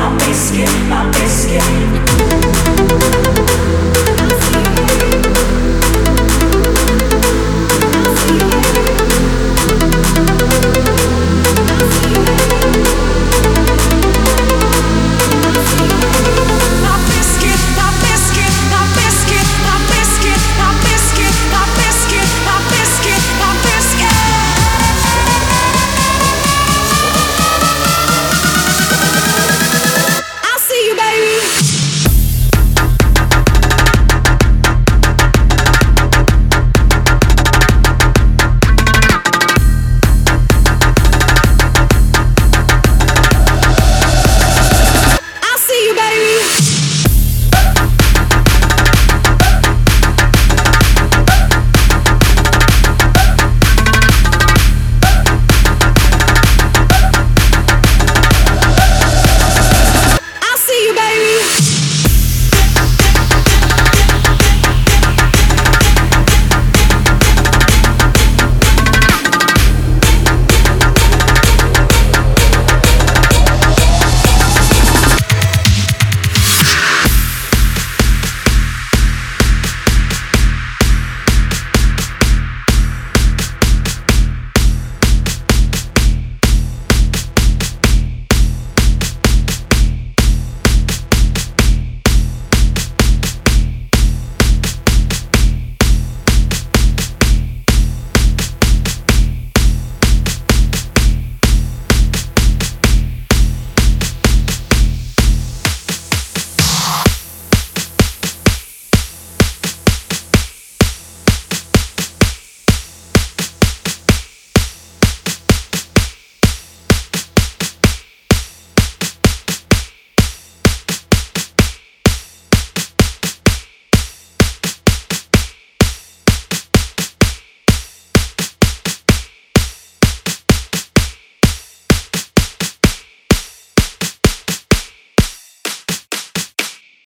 My biscuit, my biscuit.